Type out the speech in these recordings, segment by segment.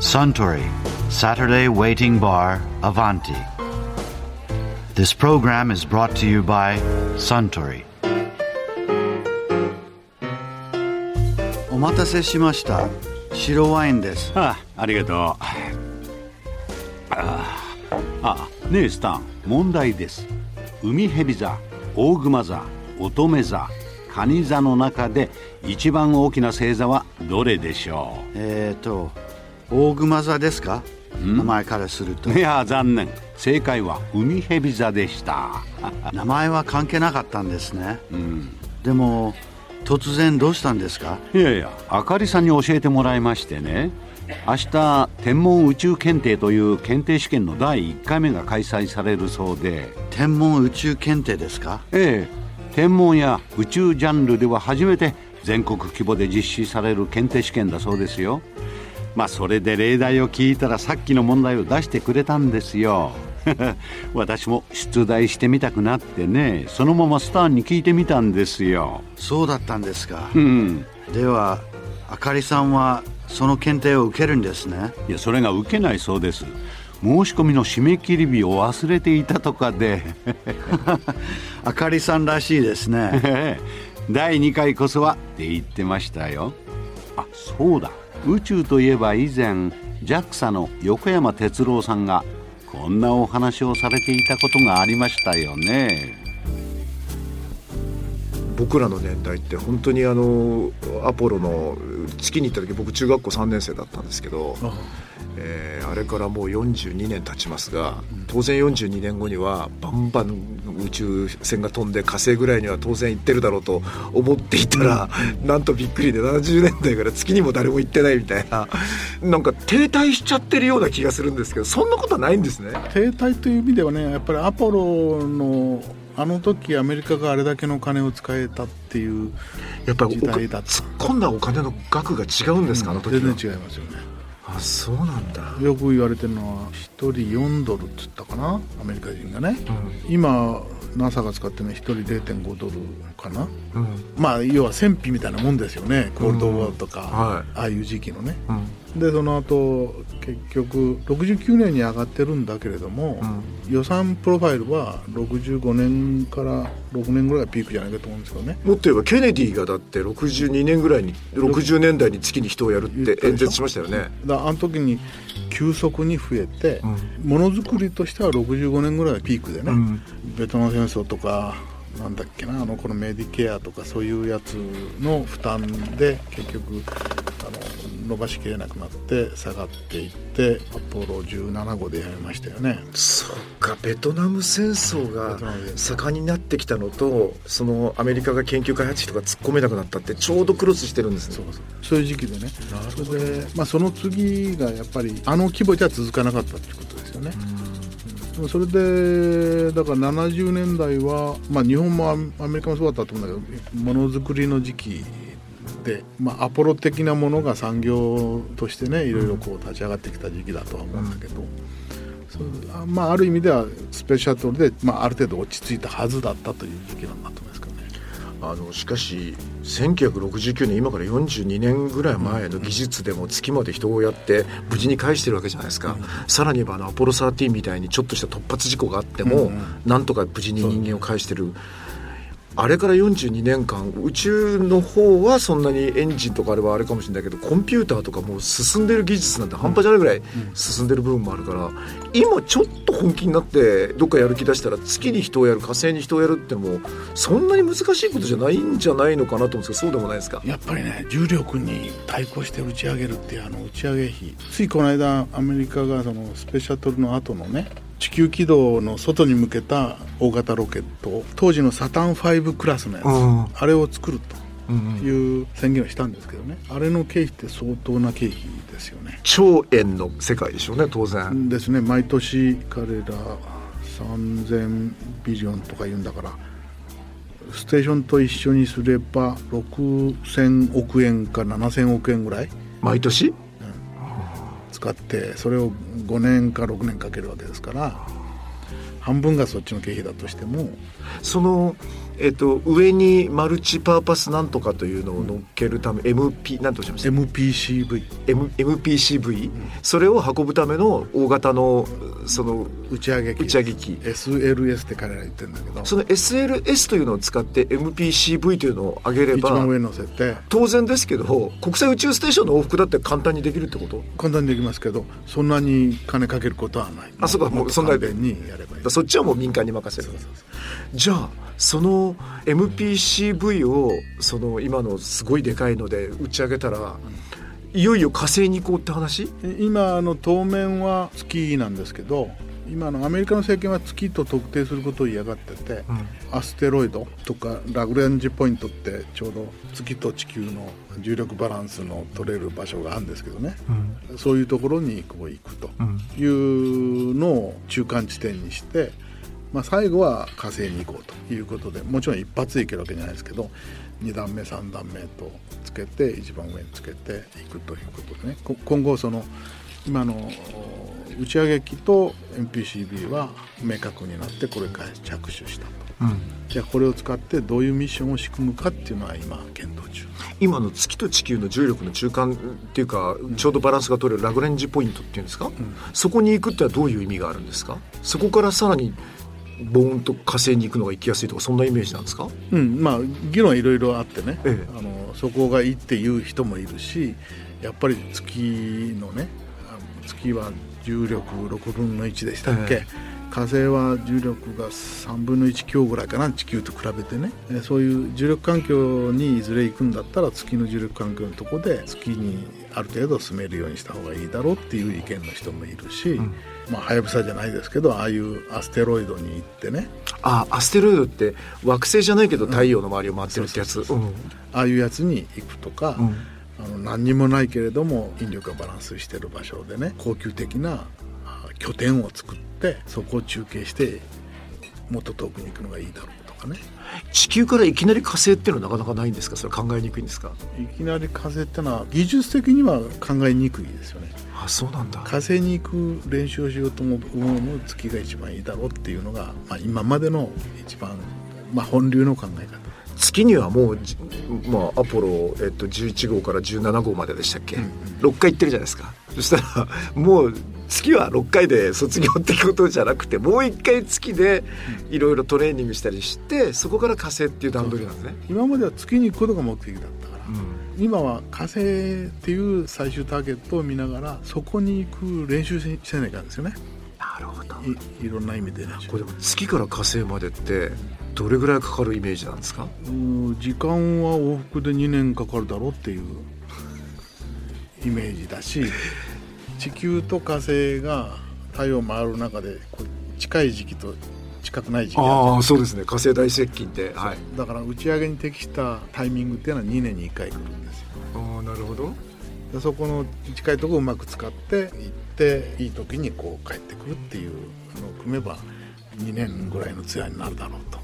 Suntory Saturday Waiting Bar Avanti. This program is brought to you by Suntory. お待たせしました白ワインですあありがとうああねえスタン問題です海蛇座大熊座乙女座蟹座の中で一番大きな星座はどれでしょえっ、ー、と大熊座ですか？名前からすると。ういや残念。正解は海蛇座でした。名前は関係なかったんですね、うん、でも突然どうしたんですか？いやいやあかりさんに教えてもらいましてね。明日天文宇宙検定という検定試験の第1回目が開催されるそうで。天文宇宙検定ですか？ええ。天文や宇宙ジャンルでは初めて全国規模で実施される検定試験だそうですよまあそれで例題を聞いたらさっきの問題を出してくれたんですよ。私も出題してみたくなってね。そのままスターに聞いてみたんですよ。そうだったんですか。うん。ではあかりさんはその検定を受けるんですね。いやそれが受けないそうです。申し込みの締め切り日を忘れていたとかで。あかりさんらしいですね。第2回こそはって言ってましたよ。あそうだ宇宙といえば以前 JAXA の横山哲郎さんがこんなお話をされていたことがありましたよね。僕らの年代って本当にあのアポロの月に行った時僕中学校3年生だったんですけど、えーあれからもう42年経ちますが当然42年後にはバンバン宇宙船が飛んで火星ぐらいには当然行ってるだろうと思っていたら、なんとびっくりで70年代から月にも誰も行ってないみたいななんか停滞しちゃってるような気がするんですけどそんなことはないんですね。停滞という意味ではねやっぱりアポロのあの時アメリカがあれだけの金を使えたっていうやっぱり時代だった。突っ込んだお金の額が違うんですか、あの時は。全然違いますよねあそうなんだ、よく言われてるのは1人4ドルっつったかな？アメリカ人がね、今 NASA が使ってるのは1人0.5ドルかな。うん。まあ要は戦費みたいなもんですよね。コールドウォーとか、はああいう時期のね。うんでその後結局69年に上がってるんだけれども、予算プロファイルは65年から6年ぐらいがピークじゃないかと思うんですけどね。もっと言えばケネディがだって62年ぐらいに60年代に月に人をやるって演説しましたよね。だからあの時に急速に増えて、ものづくりとしては65年ぐらいがピークでね、ん。ベトナム戦争とかなんだっけなあのこのメディケアとかそういうやつの負担で結局伸ばしきれなくなって下がっていってアポロ17号でやめましたよね。そっかベトナム戦争が盛んになってきたのとそのアメリカが研究開発費とか突っ込めなくなったってちょうどクロスしてるんですね。そうそうそういう時期でね。それで、まあ、その次がやっぱりあの規模じゃ続かなかったっていうことですよね、それでだから70年代は、まあ、日本もアアメリカもそうだったと思うんだけどものづくりの時期で、まあ、アポロ的なものが産業としてねいろいろこう立ち上がってきた時期だとは思うんだけど、そうあまあ、ある意味ではスペシャルで、まあ、ある程度落ち着いたはずだったという時期なんだと思いますけどね。あのしかし1969年今から42年ぐらい前の技術でも月まで人をやって無事に返してるわけじゃないですか、さらに言えばあのアポロ13みたいにちょっとした突発事故があっても、なんとか無事に人間を返してる。あれから42年間宇宙の方はそんなにエンジンとかあればあれかもしれないけどコンピューターとかもう進んでる技術なんて半端じゃないぐらい進んでる部分もあるから今ちょっと本気になってどっかやる気出したら月に人をやる火星に人をやるってのもそんなに難しいことじゃないんじゃないのかなと思うんですけどそうでもないですか。やっぱりね重力に対抗して打ち上げるっていうあの打ち上げ費ついこの間アメリカがそのスペシャトルの後のね地球軌道の外に向けた大型ロケット当時のサタン5クラスのやつ、うん。あれを作るという宣言をしたんですけどね。あれの経費って相当な経費ですよね。超円の世界でしょうね当然、ですね。毎年彼ら3000ビリオンとか言うんだからステーションと一緒にすれば6000億円か7000億円ぐらい。毎年？使ってそれを5年か6年かけるわけですから。半分がそっちの経費だとしても。そのえっと、上にマルチパーパスなんとかというのを乗っけるため、MP なんとおっしゃいました？MPCV M MPCV、それを運ぶための大型のその打ち上げ機。打ち上げ機。SLS って彼ら言ってるんだけど。その SLS というのを使って MPCV というのを上げれば一番上に乗せて。当然ですけど国際宇宙ステーションの往復だって簡単にできるってこと？簡単にできますけどそんなに金かけることはない。あそうかもうそんなにやればいいそっちはもう民間に任せる。じゃあその MPCV をその今のすごいでかいので打ち上げたら、いよいよ火星に行こうって話？今あの当面は月なんですけど今のアメリカの政権は月と特定することを嫌がってて、アステロイドとかラグレンジポイントってちょうど月と地球の重力バランスの取れる場所があるんですけどね、そういうところにこう行くというのを中間地点にして、まあ、最後は火星に行こうということでもちろん一発で行けるわけじゃないですけど2段目3段目とつけて一番上につけていくということでね。こ今後その今の打ち上げ機と MPCB は明確になってこれから着手したと、じゃあこれを使ってどういうミッションを仕組むかっていうのは今検討中今の月と地球の重力の中間っていうか、ちょうどバランスが取れるラグレンジポイントっていうんですか、そこに行くってのはどういう意味があるんですか？そこからさらにボーンと火星に行くのが行きやすいとかそんなイメージなんですか？うん。まあ議論いろいろあってね、ええ。あのそこがいいっていう人もいるしやっぱり月のね月は重力6分の1でしたっけ、え火星は重力が3分の1強ぐらいかな地球と比べてね。えそういう重力環境にいずれ行くんだったら月の重力環境のとこで月にある程度住めるようにした方がいいだろうっていう意見の人もいるし、まあはやぶさじゃないですけどああいうアステロイドに行ってね。あアステロイドって惑星じゃないけど太陽の周りを回ってるってやつ、うん。ああいうやつに行くとか、うんあの何にもないけれども引力がバランスしてる場所でね高級的なあ拠点を作ってそこを中継してもっと遠くに行くのがいいだろうとかね。地球からいきなり火星っていうのはなかなかないんですか？それ考えにくいんですか？いきなり火星ってのは技術的には考えにくいですよね。あそうなんだ。火星に行く練習をしようと思う月が一番いいだろうっていうのが、まあ、今までの一番、まあ、本流の考え方月にはもうじ、まあ、アポロ、えっと、11号から17号まででしたっけ、6回行ってるじゃないですか。そしたらもう月は6回で卒業ってことじゃなくてもう1回月でいろいろトレーニングしたりしてそこから火星っていう段取りなんですね。今までは月に行くことが目的だったから、今は火星っていう最終ターゲットを見ながらそこに行く練習しせないかんですよね。なるほど。いいろんな意味でこれでも月から火星までってどれぐらいかかるイメージなんですか？うん時間は往復で2年かかるだろうっていうイメージだし 地球と火星が太陽を回る中で近い時期と近くない時期あああそうですね。火星大接近ってはい。だから打ち上げに適したタイミングっていうのは2年に1回来るんですよ。ああなるほどでそこの近いところをうまく使って行っていい時にこう帰ってくるっていうのを組めば2年ぐらいのツアーになるだろうと。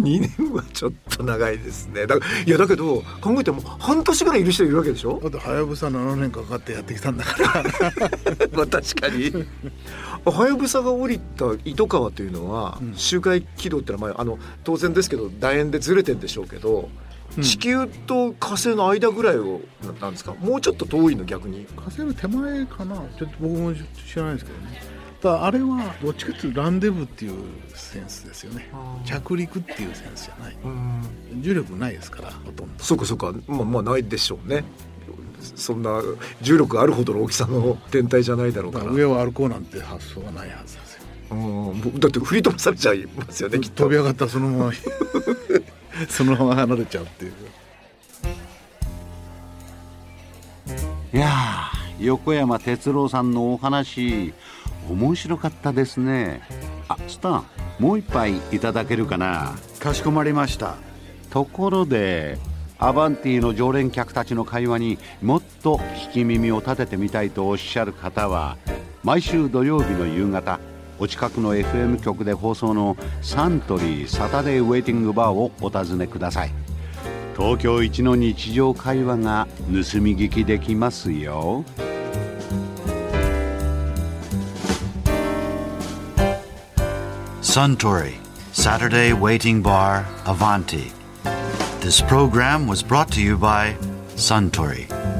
2年はちょっと長いですね。だいやだけど考えても半年ぐらいいる人いるわけでしょ？だってはやぶさ7年かかってやってきたんだから。まあ確かに。はやぶさが降りた糸川というのは、周回軌道ってのは、まあ、あの当然ですけど楕円でずれてんでしょうけど、地球と火星の間ぐらいをななんですか？もうちょっと遠いの逆に？火星の手前かな？ちょっと僕も知らないですけどね。ただあれはどっちかっていうとランデブーっていうセンスですよね。着陸っていうセンスじゃない。重力ないですからほとんど。そうかそうか。まあまあないでしょうね。そんな重力あるほどの大きさの天体じゃないだろうから。ら上を歩こうなんて発想がないはずですよ。うん。だって振り飛ばされちゃいますよねきっと飛び上がったらそのまま そのまま離れちゃうっていう。いやー横山哲郎さんのお話面白かったですね。あスタンもう一杯いただけるかな。かしこまりました。ところでアバンティの常連客たちの会話にもっと聞き耳を立ててみたいとおっしゃる方は毎週土曜日の夕方お近くの FM 局で放送のサントリーサタデーウェイティングバーをお尋ねください東京一の日常会話が盗み聞きできますよ Suntory Saturday Waiting Bar Avanti. This program was brought to you by Suntory.